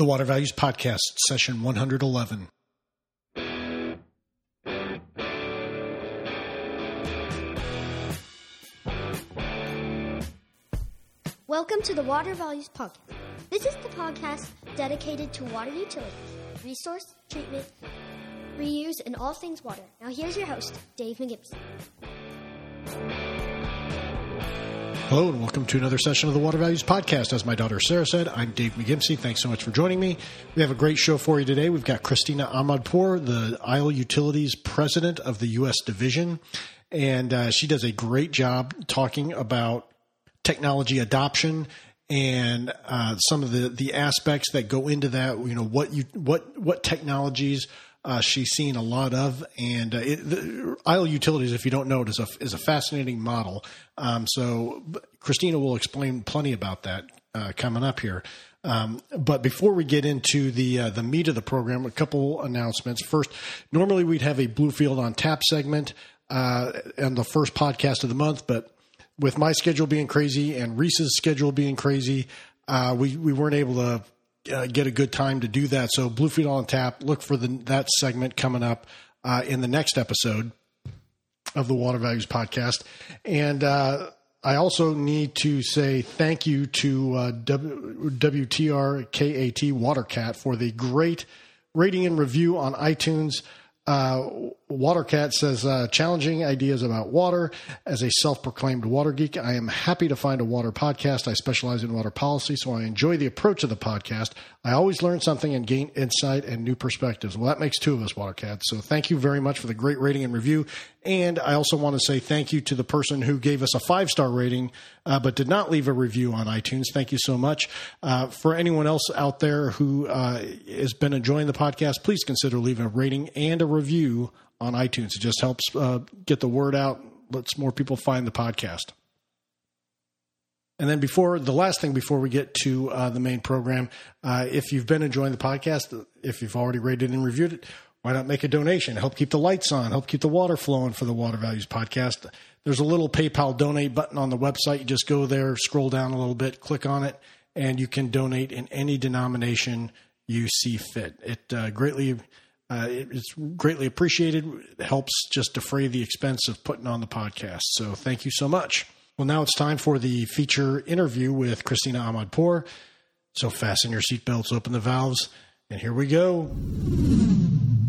The Water Values Podcast, session 111. Welcome to the Water Values Podcast. This is the podcast dedicated to water utilities, resource treatment, reuse, and all things water. Now, here's your host, Dave McGimsey. Hello, and welcome to another session of the Water Values Podcast. As my daughter Sarah said, I'm Dave McGimsey. Thanks so much for joining me. We have a great show for you today. We've got Christina Ahmadpour, the Isle Utilities President of the U.S. Division, and uh, she does a great job talking about technology adoption and uh, some of the, the aspects that go into that. You know what you what what technologies uh, she's seen a lot of, and uh, it, the, Isle Utilities, if you don't know it, is a is a fascinating model. Um, so Christina will explain plenty about that uh, coming up here. Um, but before we get into the uh, the meat of the program, a couple announcements. First, normally we'd have a Bluefield on Tap segment uh, and the first podcast of the month, but with my schedule being crazy and Reese's schedule being crazy, uh, we we weren't able to uh, get a good time to do that. So Bluefield on Tap, look for the that segment coming up uh, in the next episode of the Water Values Podcast. And uh, I also need to say thank you to uh, w- WTRKAT Watercat for the great rating and review on iTunes. Watercat says, uh, challenging ideas about water. As a self proclaimed water geek, I am happy to find a water podcast. I specialize in water policy, so I enjoy the approach of the podcast. I always learn something and gain insight and new perspectives. Well, that makes two of us, Watercat. So thank you very much for the great rating and review. And I also want to say thank you to the person who gave us a five star rating, uh, but did not leave a review on iTunes. Thank you so much. Uh, for anyone else out there who uh, has been enjoying the podcast, please consider leaving a rating and a review on iTunes. It just helps uh, get the word out, lets more people find the podcast. And then before the last thing before we get to uh, the main program, uh, if you've been enjoying the podcast, if you've already rated and reviewed it, why not make a donation? Help keep the lights on, help keep the water flowing for the Water Values podcast. There's a little PayPal donate button on the website. You just go there, scroll down a little bit, click on it, and you can donate in any denomination you see fit. It uh, greatly uh, it's greatly appreciated. It helps just defray the expense of putting on the podcast. So thank you so much. Well, now it's time for the feature interview with Christina Ahmadpour. So fasten your seatbelts, open the valves, and here we go.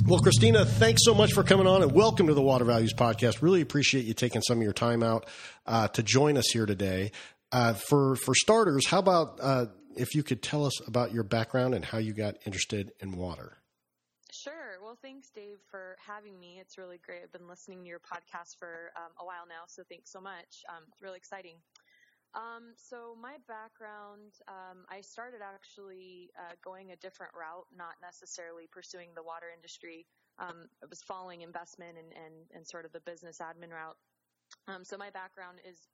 Well, Christina, thanks so much for coming on and welcome to the Water Values Podcast. Really appreciate you taking some of your time out uh, to join us here today. Uh, for for starters, how about uh, if you could tell us about your background and how you got interested in water? Well, thanks, Dave, for having me. It's really great. I've been listening to your podcast for um, a while now, so thanks so much. Um, it's really exciting. Um, so my background, um, I started actually uh, going a different route, not necessarily pursuing the water industry. Um, I was following investment and, and, and sort of the business admin route. Um, so my background is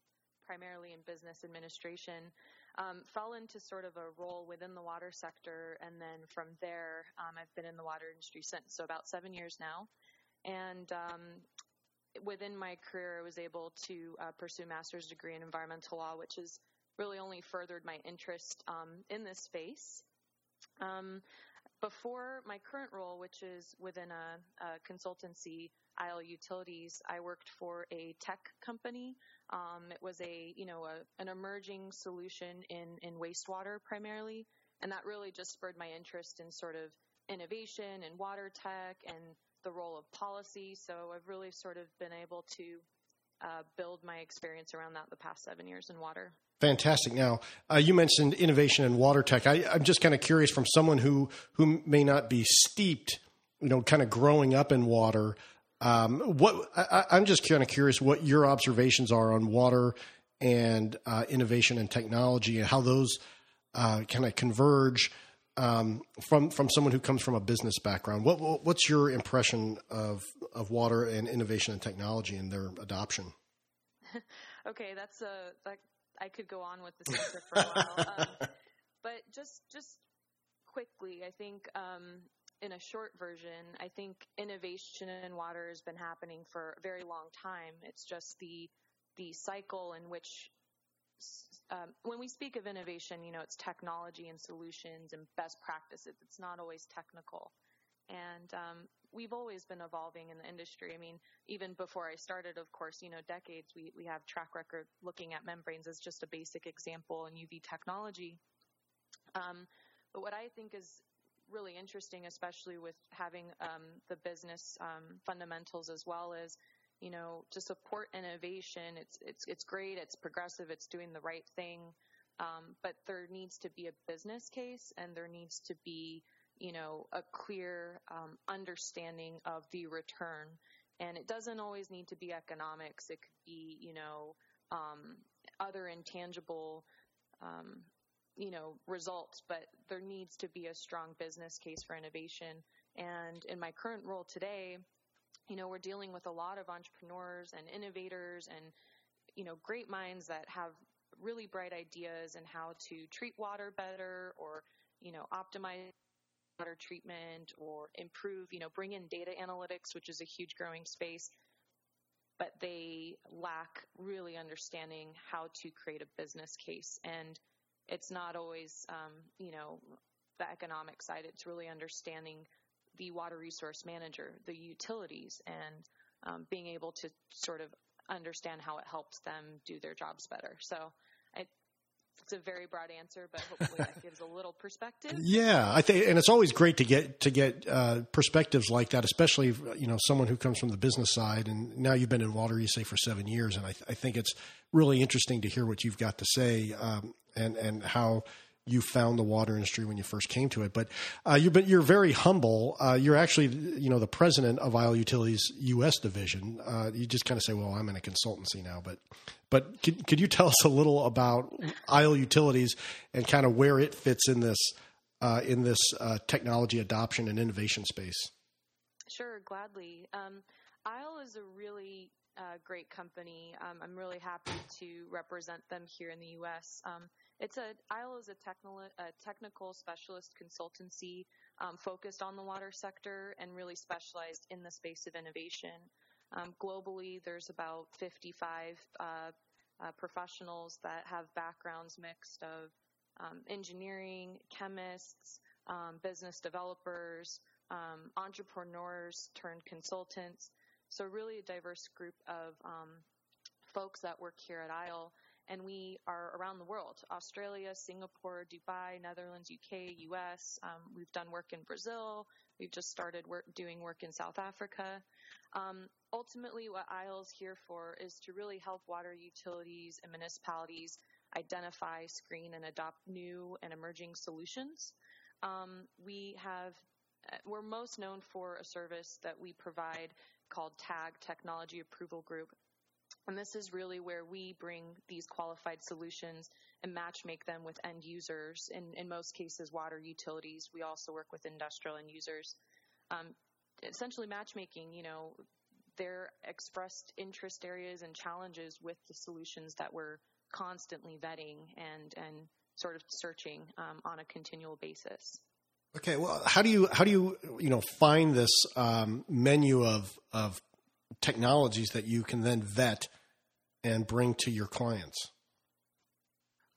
primarily in business administration um, fell into sort of a role within the water sector. And then from there, um, I've been in the water industry since, so about seven years now. And um, within my career, I was able to uh, pursue a master's degree in environmental law, which has really only furthered my interest um, in this space. Um, before my current role, which is within a, a consultancy, Isle Utilities, I worked for a tech company um, it was a, you know, a, an emerging solution in, in wastewater primarily. And that really just spurred my interest in sort of innovation and water tech and the role of policy. So I've really sort of been able to uh, build my experience around that the past seven years in water. Fantastic. Now, uh, you mentioned innovation in water tech. I, am just kind of curious from someone who who may not be steeped, you know, kind of growing up in water. Um, what I, am just kind of curious what your observations are on water and uh, innovation and technology and how those uh, kind of converge um, from from someone who comes from a business background. What, what's your impression of of water and innovation and technology and their adoption? okay, that's a that, I could go on with this answer for a while, um, but just just quickly, I think um, in a short version, I think innovation in water has been happening for a very long time. It's just the the cycle in which um, when we speak of innovation, you know, it's technology and solutions and best practices. It's not always technical. And um, we've always been evolving in the industry. I mean, even before I started, of course, you know, decades, we, we have track record looking at membranes as just a basic example in UV technology. Um, but what I think is really interesting, especially with having um, the business um, fundamentals as well as you know to support innovation. It's it's it's great. It's progressive. It's doing the right thing. Um, but there needs to be a business case, and there needs to be you know a clear um, understanding of the return. And it doesn't always need to be economics. It could be you know um, other intangible um, you know, results, but there needs to be a strong business case for innovation. And in my current role today, you know, we're dealing with a lot of entrepreneurs and innovators and, you know, great minds that have really bright ideas in how to treat water better or, you know, optimize water treatment or improve, you know, bring in data analytics, which is a huge growing space. But they lack really understanding how to create a business case. And it's not always, um, you know, the economic side. It's really understanding the water resource manager, the utilities, and um, being able to sort of understand how it helps them do their jobs better. So it's a very broad answer, but hopefully that gives a little perspective. Yeah, I think, and it's always great to get to get uh, perspectives like that, especially you know someone who comes from the business side. And now you've been in water, you say, for seven years, and I, th- I think it's really interesting to hear what you've got to say. Um, and and how you found the water industry when you first came to it. But uh, you've been, you're very humble. Uh, you're actually, you know, the president of Isle Utilities U.S. division. Uh, you just kind of say, "Well, I'm in a consultancy now." But, but could, could you tell us a little about Isle Utilities and kind of where it fits in this uh, in this uh, technology adoption and innovation space? Sure, gladly. Um, Isle is a really uh, great company. Um, I'm really happy to represent them here in the U.S. Um, it's a ISLE is a technical, a technical specialist consultancy um, focused on the water sector and really specialized in the space of innovation. Um, globally, there's about 55 uh, uh, professionals that have backgrounds mixed of um, engineering, chemists, um, business developers, entrepreneurs turned consultants. So really a diverse group of um, folks that work here at ISLE. And we are around the world, Australia, Singapore, Dubai, Netherlands, UK, US. Um, we've done work in Brazil. We've just started work, doing work in South Africa. Um, ultimately, what ISLE is here for is to really help water utilities and municipalities identify, screen, and adopt new and emerging solutions. Um, we have uh, we're most known for a service that we provide called TAG, Technology Approval Group. And this is really where we bring these qualified solutions and matchmake them with end users. In, in most cases, water utilities. We also work with industrial end users. Um, essentially, matchmaking, you know, their expressed interest areas and challenges with the solutions that we're constantly vetting and, and sort of searching um, on a continual basis. Okay, well, how do you how do you you know find this um, menu of of technologies that you can then vet and bring to your clients?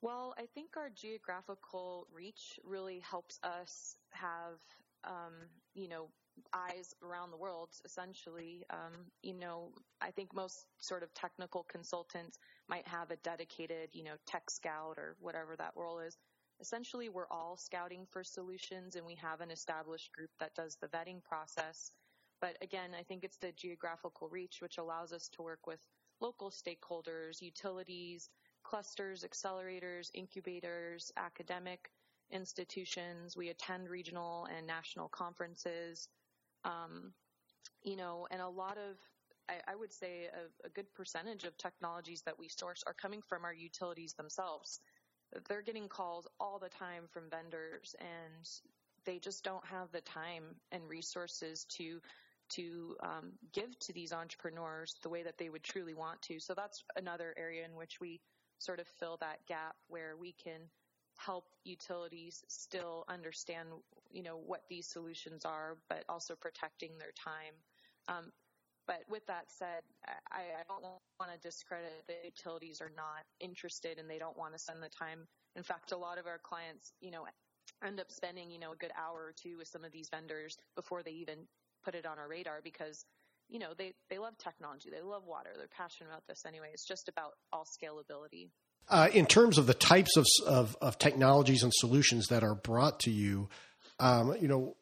Well, I think our geographical reach really helps us have um, you know eyes around the world. Essentially, um, you know, I think most sort of technical consultants might have a dedicated you know tech scout or whatever that role is essentially we're all scouting for solutions and we have an established group that does the vetting process. But again, I think it's the geographical reach which allows us to work with local stakeholders, utilities, clusters, accelerators, incubators, academic institutions. We attend regional and national conferences. Um, you know, and a lot of, I, I would say, a, a, good percentage of technologies that we source are coming from our utilities themselves they're getting calls all the time from vendors and they just don't have the time and resources to to um, give to these entrepreneurs the way that they would truly want to. So that's another area in which we sort of fill that gap where we can help utilities still understand, you know, what these solutions are, but also protecting their time. Um, but with that said, I, I don't want to discredit that utilities are not interested and they don't want to spend the time. In fact, a lot of our clients, you know, end up spending, you know, a good hour or two with some of these vendors before they even put it on our radar because, you know, they, they love technology. They love water. They're passionate about this anyway. It's just about all scalability. Uh, in terms of the types of, of, of, technologies and solutions that are brought to you, um, you know,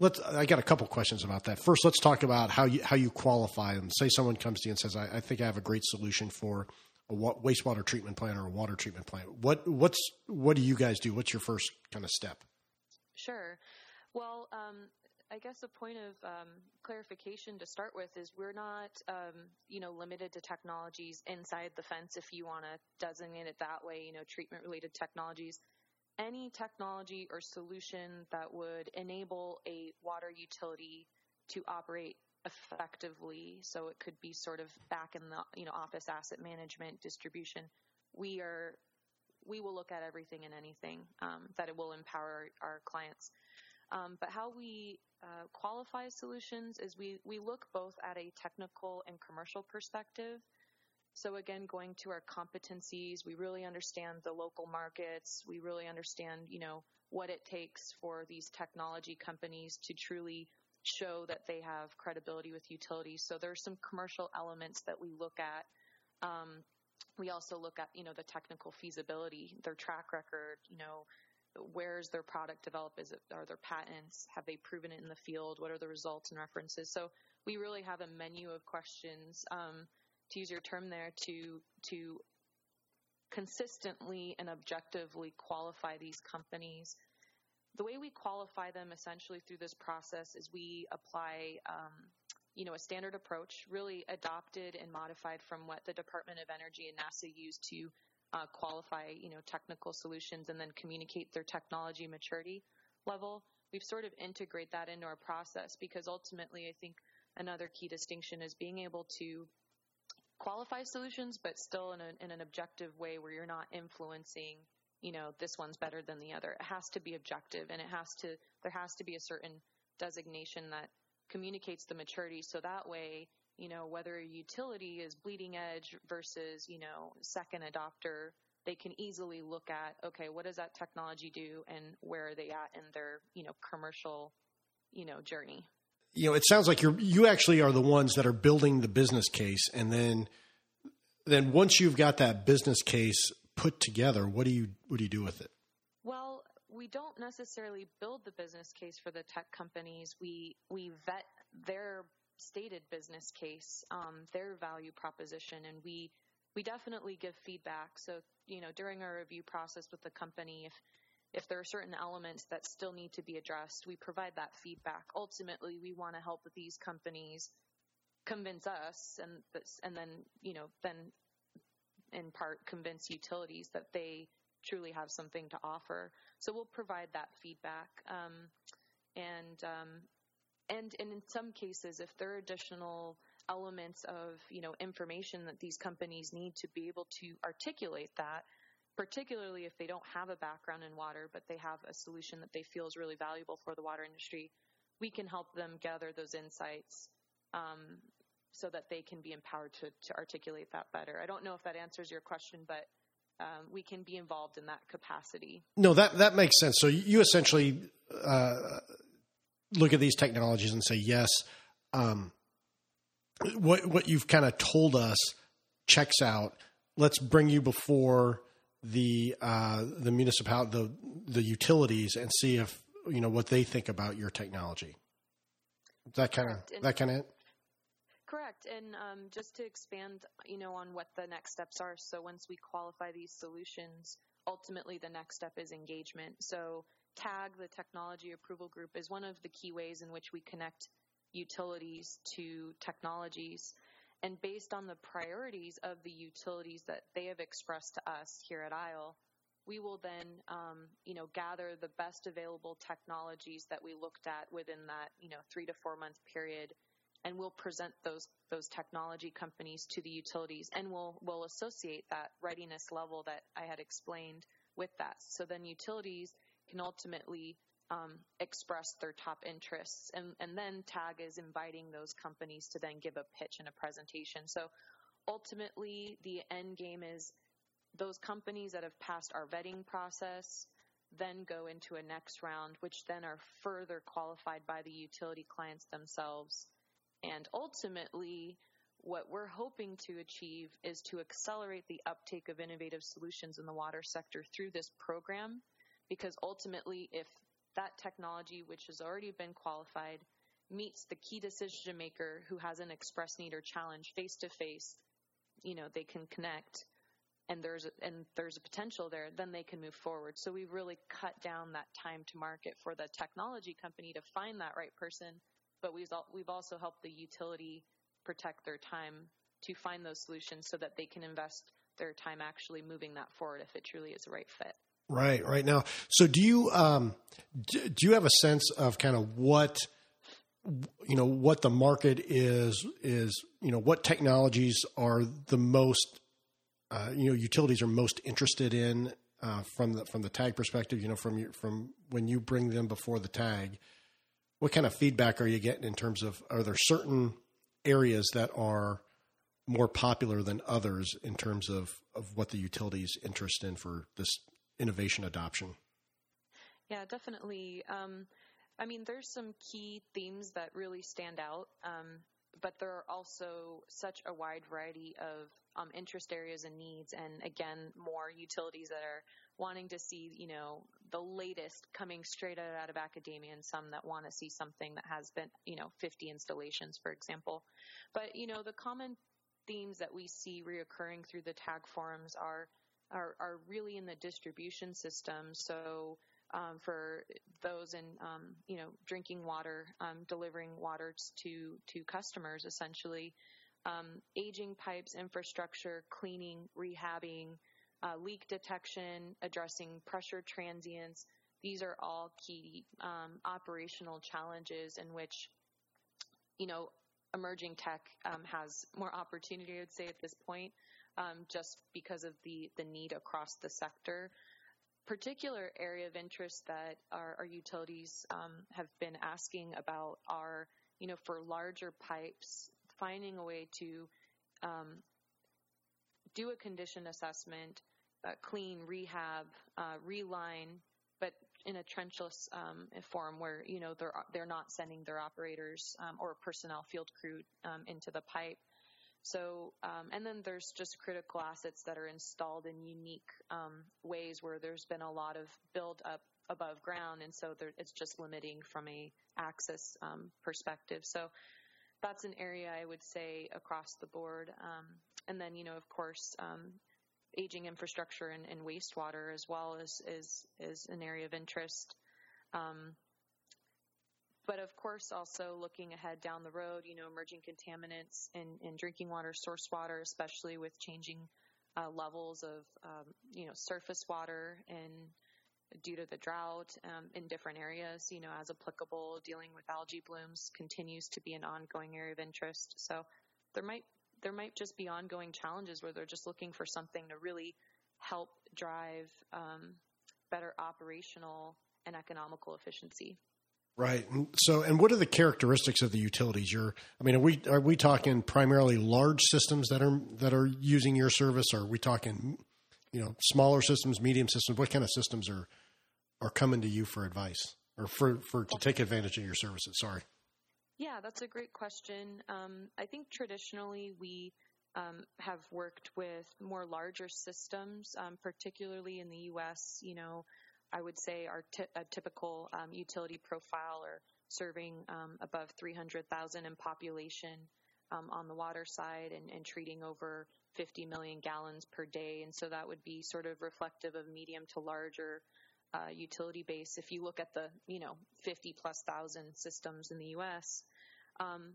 let's. I got a couple questions about that. First, let's talk about how you how you qualify them. Say someone comes to you and says, "I, I think I have a great solution for a wastewater treatment plant or a water treatment plant." What what's what do you guys do? What's your first kind of step? Sure. Well, um, I guess a point of um, clarification to start with is we're not, um, you know, limited to technologies inside the fence. If you want to designate it that way, you know, treatment-related technologies, any technology or solution that would enable a water utility to operate effectively. So it could be sort of back in the, you know, office asset management distribution. We are, we will look at everything and anything um, that it will empower our, our clients. Um, but how we uh, qualify solutions is we, we look both at a technical and commercial perspective. So again, going to our competencies, we really understand the local markets. We really understand, you know, what it takes for these technology companies to truly show that they have credibility with utilities. So there's some commercial elements that we look at. Um, we also look at, you know, the technical feasibility, their track record, you know, where is their product developed? Is it, are there patents? Have they proven it in the field? What are the results and references? So we really have a menu of questions, um, to use your term there, to, to consistently and objectively qualify these companies. The way we qualify them essentially through this process is we apply, um, you know, a standard approach, really adopted and modified from what the Department of Energy and NASA used to uh, qualify, you know, technical solutions and then communicate their technology maturity level. We've sort of integrate that into our process because ultimately I think another key distinction is being able to qualify solutions, but still in, a, in an objective way where you're not influencing, you know, this one's better than the other. It has to be objective and it has to, there has to be a certain designation that communicates the maturity so that way you know, whether a utility is bleeding edge versus, you know, second adopter, they can easily look at, okay, what does that technology do and where are they at in their, you know, commercial, you know, journey. You know, it sounds like you're, you actually are the ones that are building the business case. And then, then once you've got that business case put together, what do you, what do you do with it? Well, we don't necessarily build the business case for the tech companies. We, we vet their stated business case, um, their value proposition, and we we definitely give feedback. So you know during our review process with the company, if if there are certain elements that still need to be addressed, we provide that feedback. Ultimately, we want to help these companies convince us, and and then you know then in part convince utilities that they truly have something to offer. So we'll provide that feedback. Um, and um, and, and in some cases, if there are additional elements of, you know, information that these companies need to be able to articulate that, particularly if they don't have a background in water, but they have a solution that they feel is really valuable for the water industry, we can help them gather those insights um, so that they can be empowered to, to articulate that better. I don't know if that answers your question, but um, we can be involved in that capacity. No, that that makes sense. So you essentially uh, look at these technologies and say, yes, um, what what you've kind of told us checks out. Let's bring you before the uh, the municipality, the the utilities, and see if you know what they think about your technology. That kind of that kind of Correct. And um, just to expand, you know, on what the next steps are. So once we qualify these solutions, ultimately the next step is engagement. So TAG, the Technology Approval Group, is one of the key ways in which we connect utilities to technologies. And based on the priorities of the utilities that they have expressed to us here at ISLE, we will then, um, you know, gather the best available technologies that we looked at within that, you know, three to four month period, and we'll present those those technology companies to the utilities, and we'll we'll associate that readiness level that I had explained with that. So then utilities can ultimately um, express their top interests. And, and then TAG is inviting those companies to then give a pitch and a presentation. So ultimately, the end game is those companies that have passed our vetting process then go into a next round, which then are further qualified by the utility clients themselves. And ultimately, what we're hoping to achieve is to accelerate the uptake of innovative solutions in the water sector through this program. Because ultimately, if that technology, which has already been qualified, meets the key decision maker who has an express need or challenge face to face, you know, they can connect and there's a, and there's a potential there, then they can move forward. So we've really cut down that time to market for the technology company to find that right person, but we've we've also helped the utility protect their time to find those solutions so that they can invest their time actually moving that forward if it truly is the right fit. Right, right now. So do you um, do, do you have a sense of kind of what you know what the market is is you know what technologies are the most uh, you know utilities are most interested in uh, from the from the tag perspective you know from your, from when you bring them before the tag what kind of feedback are you getting in terms of are there certain areas that are more popular than others in terms of, of what the utilities interest in for this innovation adoption? Yeah, definitely. Um, I mean, there's some key themes that really stand out, um, but there are also such a wide variety of um, interest areas and needs, and again, more utilities that are wanting to see, you know, the latest coming straight out of academia, and some that want to see something that has been, you know, 50 installations, for example. But you know, the common themes that we see reoccurring through the tag forums are are, are really in the distribution system. So um, for those in um, you know drinking water, um, delivering water to to customers, essentially, um, aging pipes, infrastructure, cleaning, rehabbing, uh, leak detection, addressing pressure transients. These are all key um, operational challenges in which you know emerging tech um, has more opportunity, I would say, at this point um, just because of the, the need across the sector. Particular area of interest that our, our utilities um, have been asking about are, you know, for larger pipes, finding a way to um, do a condition assessment, uh, clean, rehab, uh, reline, but in a trenchless um, form where you know they're they're not sending their operators um, or personnel field crew um, into the pipe so, um, and then there's just critical assets that are installed in unique um, ways where there's been a lot of build up above ground, and so there, it's just limiting from a access um, perspective. So, that's an area I would say across the board. Um, and then, you know, of course, um, aging infrastructure and, and, wastewater as well is is is an area of interest. Um, but of course, also looking ahead down the road, you know, emerging contaminants in, in drinking water, source water, especially with changing uh, levels of, um, you know, surface water and due to the drought um, in different areas, you know, as applicable, dealing with algae blooms continues to be an ongoing area of interest. So there might there might just be ongoing challenges where they're just looking for something to really help drive um, better operational and economical efficiency. Right. So, and what are the characteristics of the utilities? You're, I mean, are we are we talking primarily large systems that are that are using your service? Or are we talking, you know, smaller systems, medium systems? What kind of systems are are coming to you for advice or for for to take advantage of your services? Sorry. Yeah, that's a great question. Um, I think traditionally we um, have worked with more larger systems, um, particularly in the U.S. You know, I would say our t- a typical um, utility profile or serving um, above 300,000 in population um, on the water side and, and, treating over 50 million gallons per day. And so that would be sort of reflective of medium to larger uh, utility base. If you look at the, you know, 50 plus thousand systems in the U.S. Um,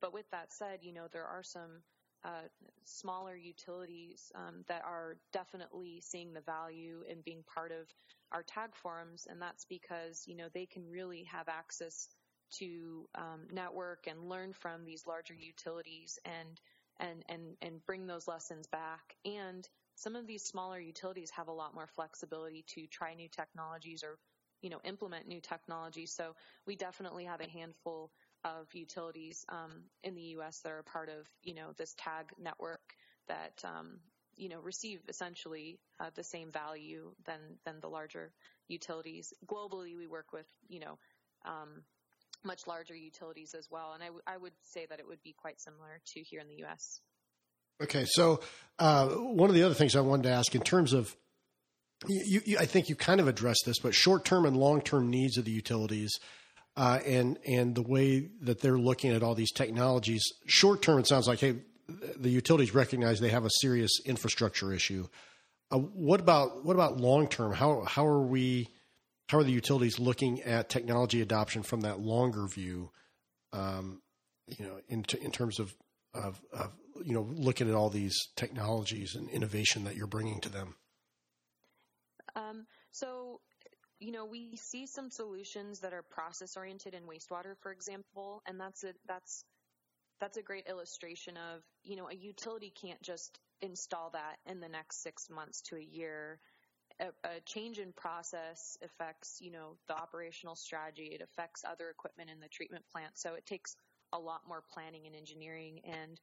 but with that said, you know, there are some uh, smaller utilities um, that are definitely seeing the value in being part of our tag forums, and that's because you know they can really have access to um, network and learn from these larger utilities and and and and bring those lessons back. And some of these smaller utilities have a lot more flexibility to try new technologies or you know, implement new technology. So we definitely have a handful of utilities um, in the U.S. that are part of, you know, this tag network that, um, you know, receive essentially uh, the same value than than the larger utilities. Globally, we work with, you know, um, much larger utilities as well, and I, w- I would say that it would be quite similar to here in the U.S. Okay, so uh, one of the other things I wanted to ask in terms of you, you, I think you kind of addressed this, but short-term and long-term needs of the utilities, uh, and and the way that they're looking at all these technologies. Short-term, it sounds like hey, the utilities recognize they have a serious infrastructure issue. Uh, what about what about long-term? How how are we? How are the utilities looking at technology adoption from that longer view? Um, you know, in t- in terms of, of of you know looking at all these technologies and innovation that you're bringing to them. Um, so, you know, we see some solutions that are process oriented in wastewater, for example, and that's a that's that's a great illustration of you know a utility can't just install that in the next six months to a year. A, a change in process affects you know the operational strategy. It affects other equipment in the treatment plant, so it takes a lot more planning and engineering and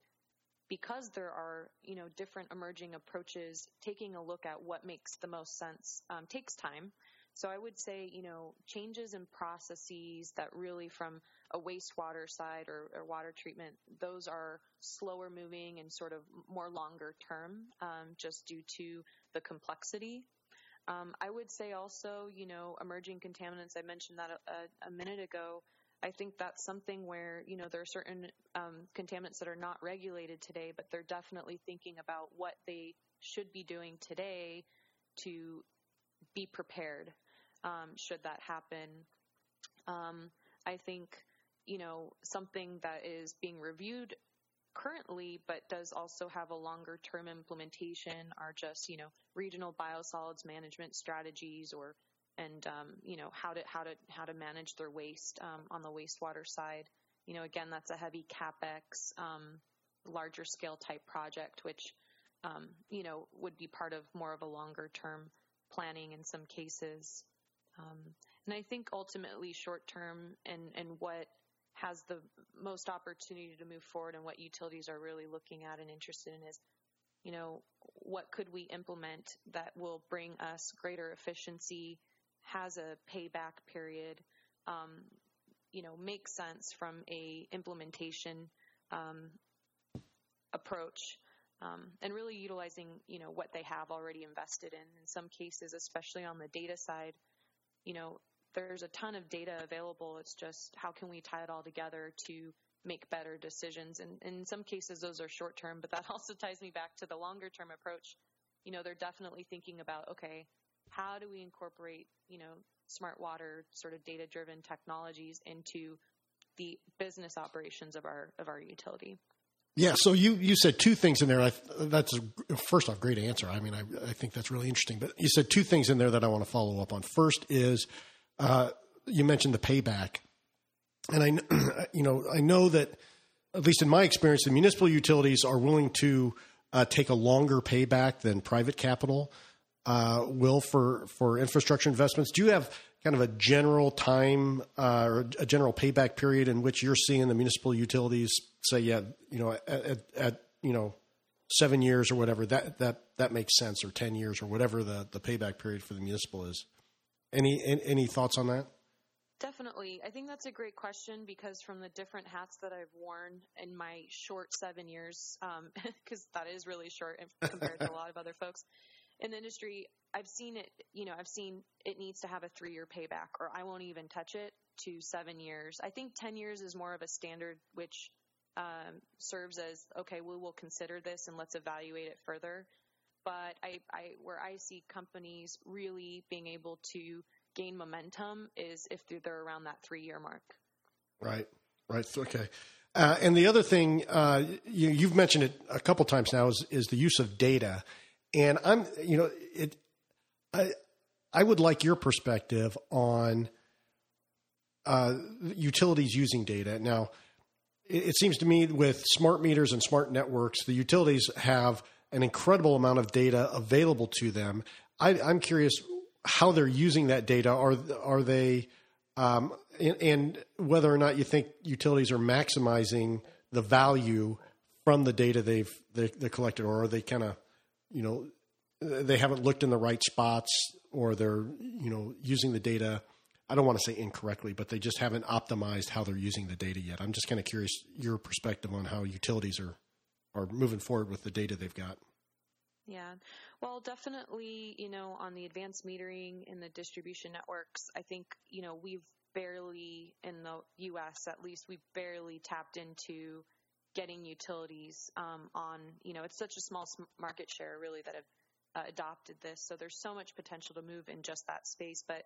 because there are you know different emerging approaches, taking a look at what makes the most sense um, takes time. So I would say you know changes in processes that really from a wastewater side or, or water treatment, those are slower moving and sort of more longer term, um, just due to the complexity. Um, I would say also, you know, emerging contaminants. I mentioned that a, a minute ago. I think that's something where, you know, there are certain um, contaminants that are not regulated today, but they're definitely thinking about what they should be doing today to be prepared um, should that happen. Um, I think, you know, something that is being reviewed currently, but does also have a longer term implementation are just, you know, regional biosolids management strategies or and um, you know how to how to how to manage their waste um, on the wastewater side. You know, again, that's a heavy capex, um, larger scale type project, which um, you know would be part of more of a longer term planning in some cases. Um, and I think ultimately short term and and what has the most opportunity to move forward and what utilities are really looking at and interested in is you know, what could we implement that will bring us greater efficiency, has a payback period, um, you know, makes sense from a implementation um, approach, um, and really utilizing you know what they have already invested in. In some cases, especially on the data side, you know, there's a ton of data available. It's just how can we tie it all together to make better decisions. And in some cases, those are short term, but that also ties me back to the longer term approach. You know, they're definitely thinking about, okay, how do we incorporate, you know, smart water sort of data driven technologies into the business operations of our of our utility? Yeah, so you, you said two things in there. I, that's a, first off, great answer. I mean, I, I think that's really interesting. But you said two things in there that I want to follow up on. First is uh, you mentioned the payback, and I you know I know that at least in my experience, the municipal utilities are willing to uh, take a longer payback than private capital uh, will for for infrastructure investments? Do you have kind of a general time uh, or a general payback period in which you're seeing the municipal utilities say, yeah, you know, at, at, at you know seven years or whatever that that that makes sense, or ten years or whatever the the payback period for the municipal is. Any any, thoughts on that? Definitely. I think that's a great question because from the different hats that I've worn in my short seven years, because um, that is really short compared to a lot of other folks, in the industry, I've seen it, you know, I've seen it needs to have a three year payback or I won't even touch it to seven years. I think 10 years is more of a standard, which um, serves as, okay, we will consider this and let's evaluate it further. But I, I, where I see companies really being able to gain momentum is if they're around that three year mark. Right. Right. Okay. Uh, and the other thing uh, you, have mentioned it a couple times now is, is the use of data. And I'm, you know, it, I, I would like your perspective on uh, utilities using data. Now, it, it seems to me with smart meters and smart networks, the utilities have an incredible amount of data available to them. I, I'm curious how they're using that data. Are are they um, and, and, whether or not you think utilities are maximizing the value from the data they've they, they collected, or are they kind of you know they haven't looked in the right spots, or they're you know using the data. I don't want to say incorrectly, but they just haven't optimized how they're using the data yet. I'm just kind of curious your perspective on how utilities are are moving forward with the data they've got. Yeah. Well, definitely, you know, on the advanced metering in the distribution networks, I think, you know, we've barely, in the US at least, we've barely tapped into getting utilities um, on, you know, it's such a small market share really that have uh, adopted this. So there's so much potential to move in just that space. But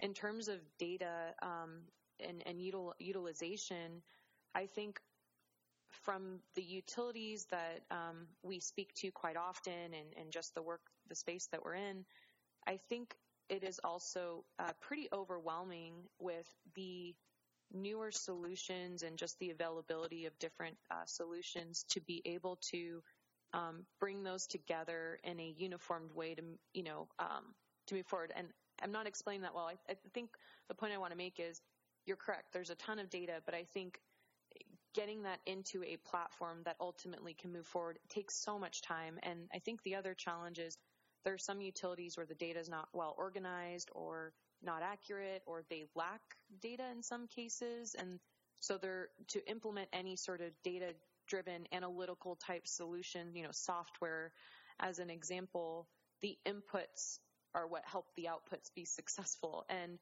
in terms of data um, and, and util- utilization, I think from the utilities that um, we speak to quite often and, and, just the work, the space that we're in, I think it is also uh, pretty overwhelming with the newer solutions and just the availability of different uh, solutions to be able to um, bring those together in a uniformed way to, you know, um, to move forward. And I'm not explaining that well. I, I think the point I want to make is you're correct. There's a ton of data, but I think getting that into a platform that ultimately can move forward takes so much time. And I think the other challenge is there are some utilities where the data is not well organized or not accurate or they lack data in some cases. And so they're to implement any sort of data driven analytical type solution, you know, software as an example, the inputs are what help the outputs be successful. And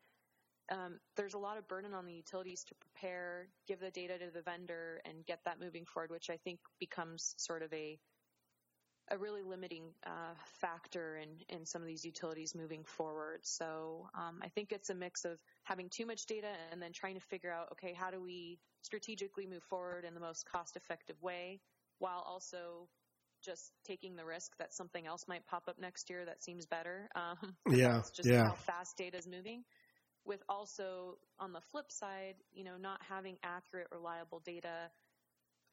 um, there's a lot of burden on the utilities to prepare, give the data to the vendor, and get that moving forward, which I think becomes sort of a a really limiting uh, factor in in some of these utilities moving forward. So um, I think it's a mix of having too much data and then trying to figure out, okay, how do we strategically move forward in the most cost effective way, while also just taking the risk that something else might pop up next year that seems better. Um, yeah, just yeah. how fast data is moving with also on the flip side, you know, not having accurate, reliable data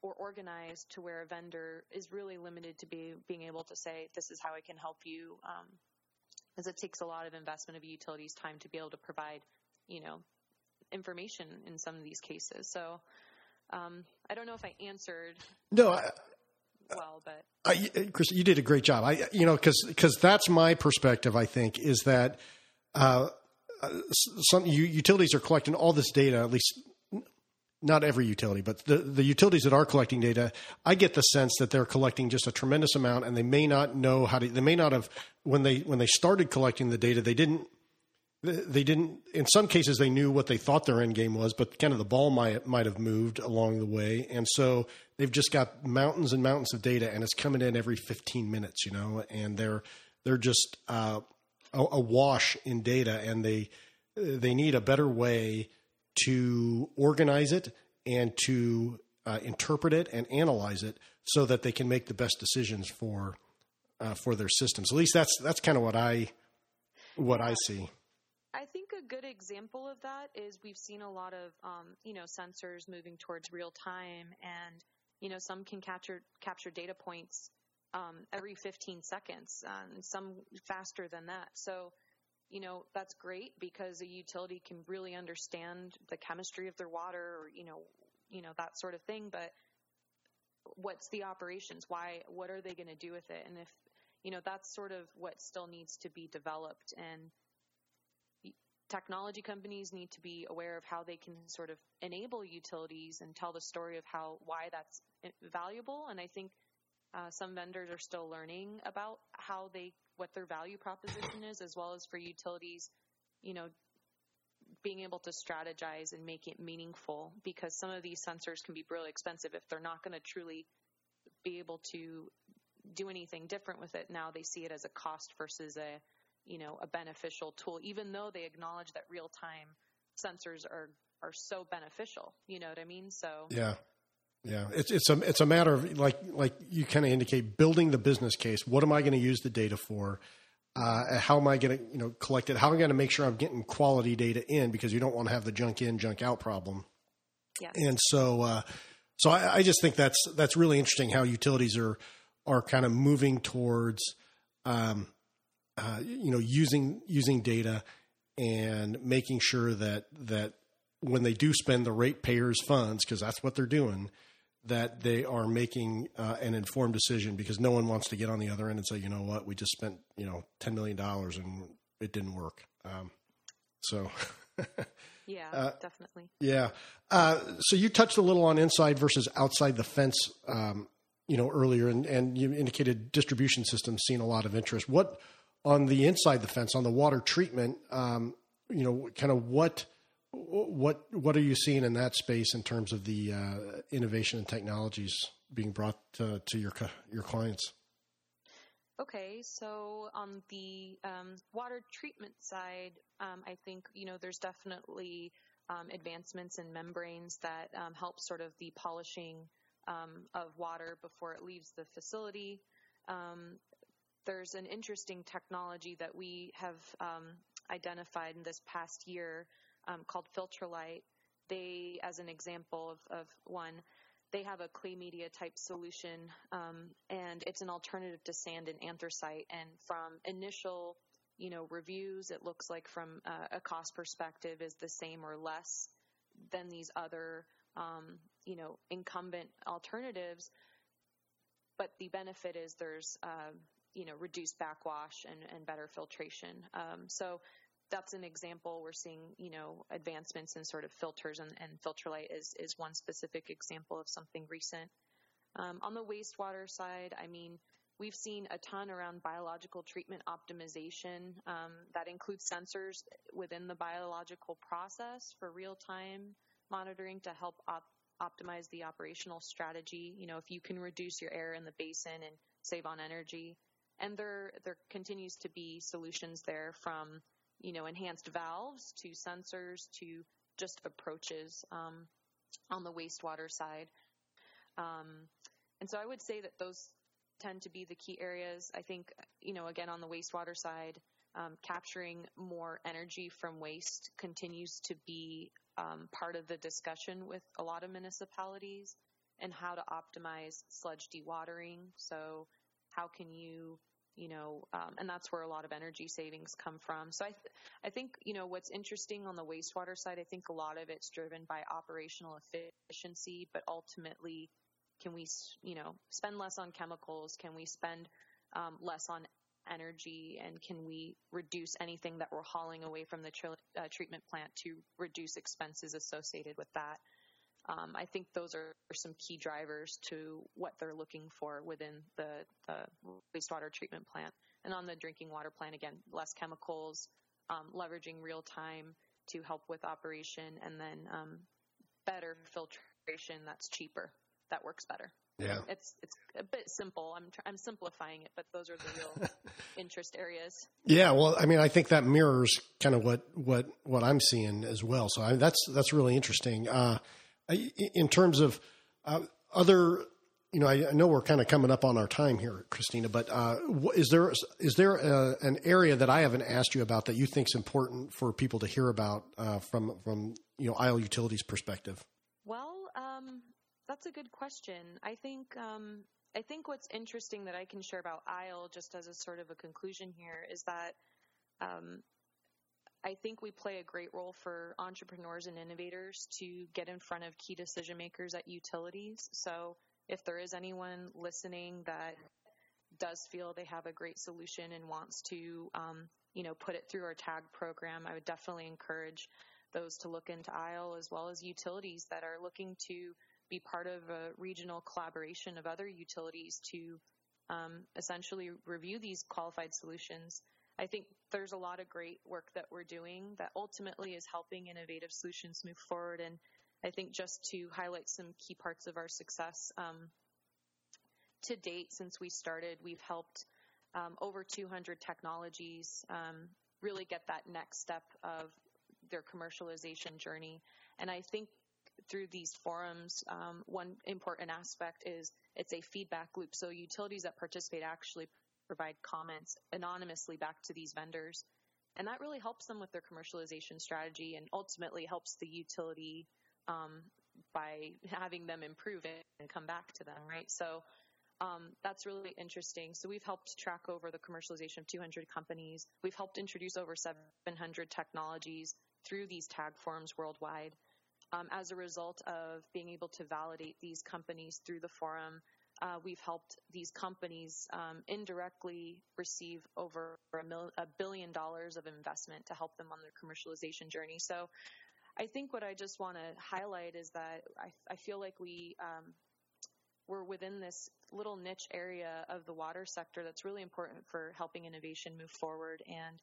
or organized to where a vendor is really limited to be being able to say, this is how I can help you. Um, as it takes a lot of investment of utilities time to be able to provide, you know, information in some of these cases. So, um, I don't know if I answered. No, I, well, but I, Chris, you did a great job. I, you know, because because that's my perspective. I think is that uh, some utilities are collecting all this data, at least not every utility, but the, the utilities that are collecting data, I get the sense that they're collecting just a tremendous amount, and they may not know how to. They may not have when they when they started collecting the data, they didn't. They didn't. In some cases, they knew what they thought their end game was, but kind of the ball might might have moved along the way, and so they've just got mountains and mountains of data, and it's coming in every 15 minutes, you know, and they're they're just uh, awash in data, and they they need a better way to organize it and to uh, interpret it and analyze it so that they can make the best decisions for uh, for their systems. At least that's that's kind of what I what I see. I think a good example of that is we've seen a lot of um, you know sensors moving towards real time, and you know some can capture capture data points um, every 15 seconds, and some faster than that. So, you know, that's great because a utility can really understand the chemistry of their water or, you know, you know, that sort of thing. But what's the operations? Why, what are they going to do with it? And if, you know, that's sort of what still needs to be developed. And technology companies need to be aware of how they can sort of enable utilities and tell the story of how, why that's valuable. And I think uh, some vendors are still learning about how they, what their value proposition is, as well as for utilities, you know, being able to strategize and make it meaningful because some of these sensors can be really expensive if they're not going to truly be able to do anything different with it. Now they see it as a cost versus a, you know, a beneficial tool, even though they acknowledge that real time sensors are, are so beneficial. You know what I mean? So yeah, yeah, it's it's a it's a matter of like like you kind of indicate building the business case. What am I going to use the data for? Uh, how am I going to you know collect it? How am I going to make sure I'm getting quality data in because you don't want to have the junk in junk out problem. Yes. And so uh, so I, I, just think that's that's really interesting how utilities are are kind of moving towards um, uh, you know, using using data and making sure that that when they do spend the ratepayers' funds, because that's what they're doing, that they are making uh, an informed decision. Because no one wants to get on the other end and say, you know what, we just spent you know ten million dollars and it didn't work. Um, so. yeah, uh, definitely. Yeah. Uh, so you touched a little on inside versus outside the fence, um, you know, earlier, and, and you indicated distribution systems seeing a lot of interest. What on the inside the fence on the water treatment? Um, you know, kind of what what what are you seeing in that space in terms of the uh, innovation and technologies being brought to, to your your clients? Okay, so on the um, water treatment side, um, I think you know there's definitely um, advancements in membranes that um, help sort of the polishing um, of water before it leaves the facility. Um, there's an interesting technology that we have identified in this past year called Filtralite. They, as an example of, of one, they have a clay media type solution, um, and it's an alternative to sand and anthracite. And from initial, you know, reviews, it looks like from a, a cost perspective is the same or less than these other, um, you know, incumbent alternatives. But the benefit is there's, uh, you know, reduced backwash and, and better filtration. Um, so that's an example. We're seeing, you know, advancements in sort of filters and, and Filtralite is, is one specific example of something recent. Um, on the wastewater side, I mean, we've seen a ton around biological treatment optimization. Um, that includes sensors within the biological process for real-time monitoring to help op- optimize the operational strategy. You know, if you can reduce your air in the basin and save on energy. And there, there continues to be solutions there from you know, enhanced valves to sensors to just approaches um, on the wastewater side. Um, and so I would say that those tend to be the key areas. I think, you know, again, on the wastewater side, um, capturing more energy from waste continues to be um, part of the discussion with a lot of municipalities and how to optimize sludge dewatering. So how can you you know, um, and that's where a lot of energy savings come from. So I, th- I think, you know, what's interesting on the wastewater side, I think a lot of it's driven by operational efficiency, but ultimately, can we, you know, spend less on chemicals? Can we spend um, less on energy? And can we reduce anything that we're hauling away from the uh, treatment plant to reduce expenses associated with that? Um, I think those are, some key drivers to what they're looking for within the, the, wastewater treatment plant. And on the drinking water plant, again, less chemicals, um, leveraging real time to help with operation, and then um, better filtration that's cheaper, that works better. Yeah, it's it's a bit simple. I'm I'm simplifying it, but those are the real interest areas. Yeah, well, I mean, I think that mirrors kind of what what what I'm seeing as well. So I that's that's really interesting. Uh, in terms of uh, other, you know, I, I, know we're kind of coming up on our time here, Christina, but uh, is there is there a, an area that I haven't asked you about that you think is important for people to hear about uh, from from you know Isle Utilities perspective? Well, um, that's a good question. I think um, I think what's interesting that I can share about Isle, just as a sort of a conclusion here, is that um, I think we play a great role for entrepreneurs and innovators to get in front of key decision makers at utilities. So if there is anyone listening that does feel they have a great solution and wants to, um, you know, put it through our tag program, I would definitely encourage those to look into Isle as well as utilities that are looking to be part of a regional collaboration of other utilities to um, essentially review these qualified solutions I think there's a lot of great work that we're doing that ultimately is helping innovative solutions move forward. And I think just to highlight some key parts of our success, um, to date, since we started, we've helped um, over 200 technologies um, really get that next step of their commercialization journey. And I think through these forums, um, one important aspect is it's a feedback loop. So utilities that participate actually provide comments anonymously back to these vendors. And that really helps them with their commercialization strategy and ultimately helps the utility um, by having them improve it and come back to them, right? So Um, that's really interesting. So we've helped track over the commercialization of 200 companies. We've helped introduce over 700 technologies through these tag forums worldwide. Um, as a result of being able to validate these companies through the forum, uh, we've helped these companies um, indirectly receive over a, mil- a, billion dollars of investment to help them on their commercialization journey. So I think what I just want to highlight is that I, I feel like we um, we're within this little niche area of the water sector that's really important for helping innovation move forward. And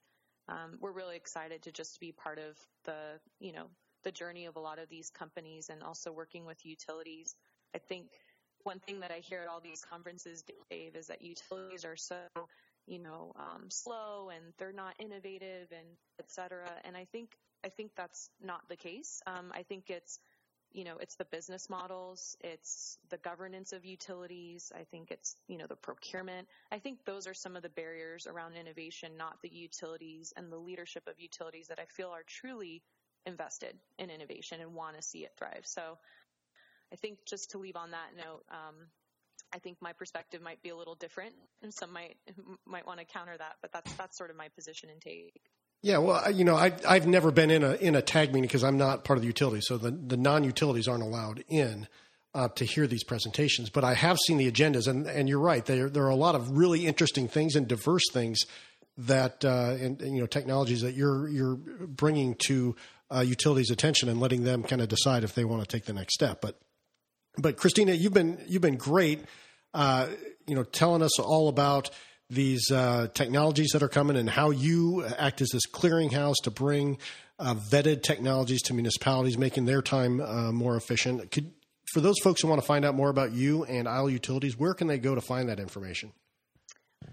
um, we're really excited to just be part of the, you know, the journey of a lot of these companies and also working with utilities. I think one thing that I hear at all these conferences, Dave, is that utilities are so, you know, um, slow and they're not innovative and et cetera. And I think I think that's not the case. Um, I think it's you know, it's the business models, it's the governance of utilities. I think it's, you know, the procurement. I think those are some of the barriers around innovation, not the utilities and the leadership of utilities that I feel are truly invested in innovation and want to see it thrive. So I think just to leave on that note, um, I think my perspective might be a little different, and some might might want to counter that. But that's that's sort of my position and take. Yeah, well, you know, I, I've never been in a in a tag meeting because I'm not part of the utility, so the the non utilities aren't allowed in uh, to hear these presentations. But I have seen the agendas, and and you're right, there there are a lot of really interesting things and diverse things that uh, and, and, you know technologies that you're you're bringing to uh, utilities' attention and letting them kind of decide if they want to take the next step. But but Christina, you've been you've been great, uh, you know, telling us all about these uh, technologies that are coming and how you act as this clearinghouse to bring uh, vetted technologies to municipalities, making their time uh, more efficient. Could, for those folks who want to find out more about you and Isle Utilities, where can they go to find that information?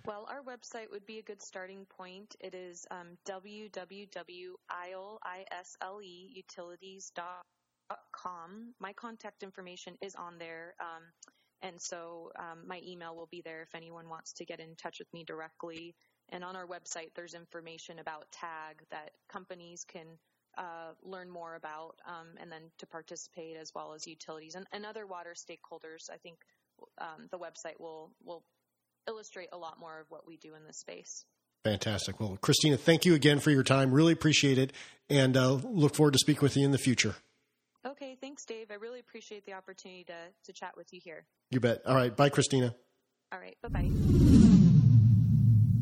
Well, our website would be a good starting point. It is um, www.isle.utilities.com. My contact information is on there. Um, and so um, my email will be there if anyone wants to get in touch with me directly. And on our website, there's information about TAG that companies can uh, learn more about um, and then to participate as well as utilities and, and other water stakeholders. I think um, the website will, will illustrate a lot more of what we do in this space. Fantastic. Well, Christina, thank you again for your time. Really appreciate it and uh, look forward to speaking with you in the future. Okay, thanks, Dave. I really appreciate the opportunity to, to chat with you here. You bet. All right. Bye, Christina. All right. Bye bye.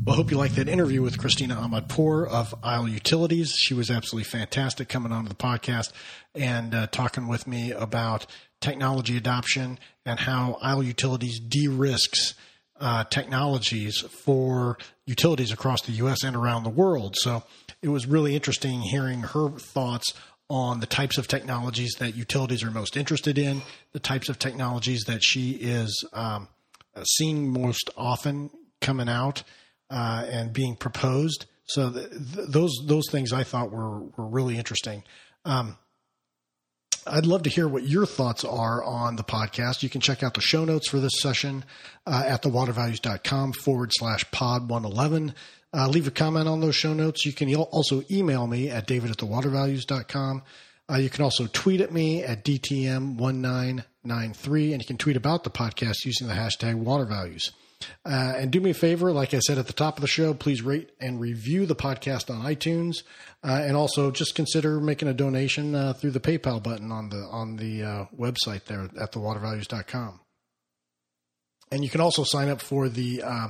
Well, I hope you liked that interview with Christina Ahmadpour of Isle Utilities. She was absolutely fantastic coming onto the podcast and uh, talking with me about technology adoption and how Isle Utilities de risks uh, technologies for utilities across the U.S. and around the world. So it was really interesting hearing her thoughts on the types of technologies that utilities are most interested in, the types of technologies that she is um, seeing most often coming out uh, and being proposed. So th- th- those those things I thought were were really interesting. Um, I'd love to hear what your thoughts are on the podcast. You can check out the show notes for this session uh, at thewatervalues.com forward slash pod 111. Uh, leave a comment on those show notes. You can also email me at david at thewatervalues.com. Uh, you can also tweet at me at DTM1993, and you can tweet about the podcast using the hashtag watervalues. Uh, and do me a favor, like I said at the top of the show, please rate and review the podcast on iTunes, uh, and also just consider making a donation uh, through the PayPal button on the on the uh, website there at thewatervalues.com. And you can also sign up for the uh,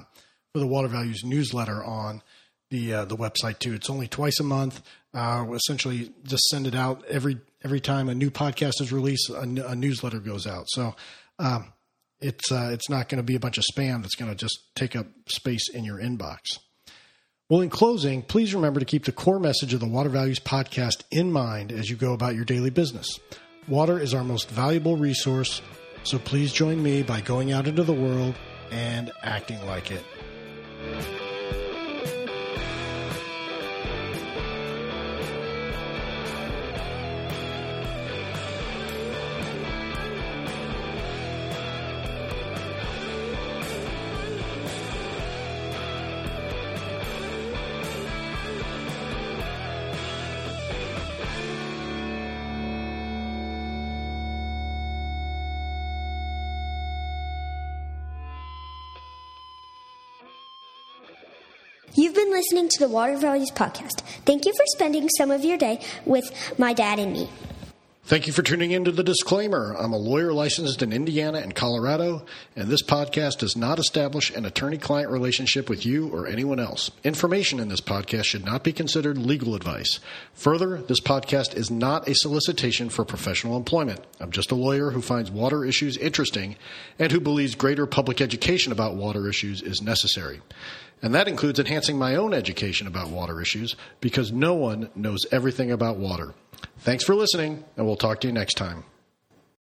for the Water Values newsletter on the uh, the website too. It's only twice a month. We essentially just send it out every every time a new podcast is released. A, a newsletter goes out. So um, it's uh, it's not going to be a bunch of spam that's going to just take up space in your inbox. Well, in closing, please remember to keep the core message of the Water Values podcast in mind as you go about your daily business. Water is our most valuable resource, so please join me by going out into the world and acting like it. The Water Values Podcast. Thank you for spending some of your day with my dad and me. Thank you for tuning in to the disclaimer. I'm a lawyer licensed in Indiana and Colorado, and this podcast does not establish an attorney client relationship with you or anyone else. Information in this podcast should not be considered legal advice. Further, this podcast is not a solicitation for professional employment. I'm just a lawyer who finds water issues interesting and who believes greater public education about water issues is necessary. And that includes enhancing my own education about water issues because no one knows everything about water. Thanks for listening, and we'll talk to you next time.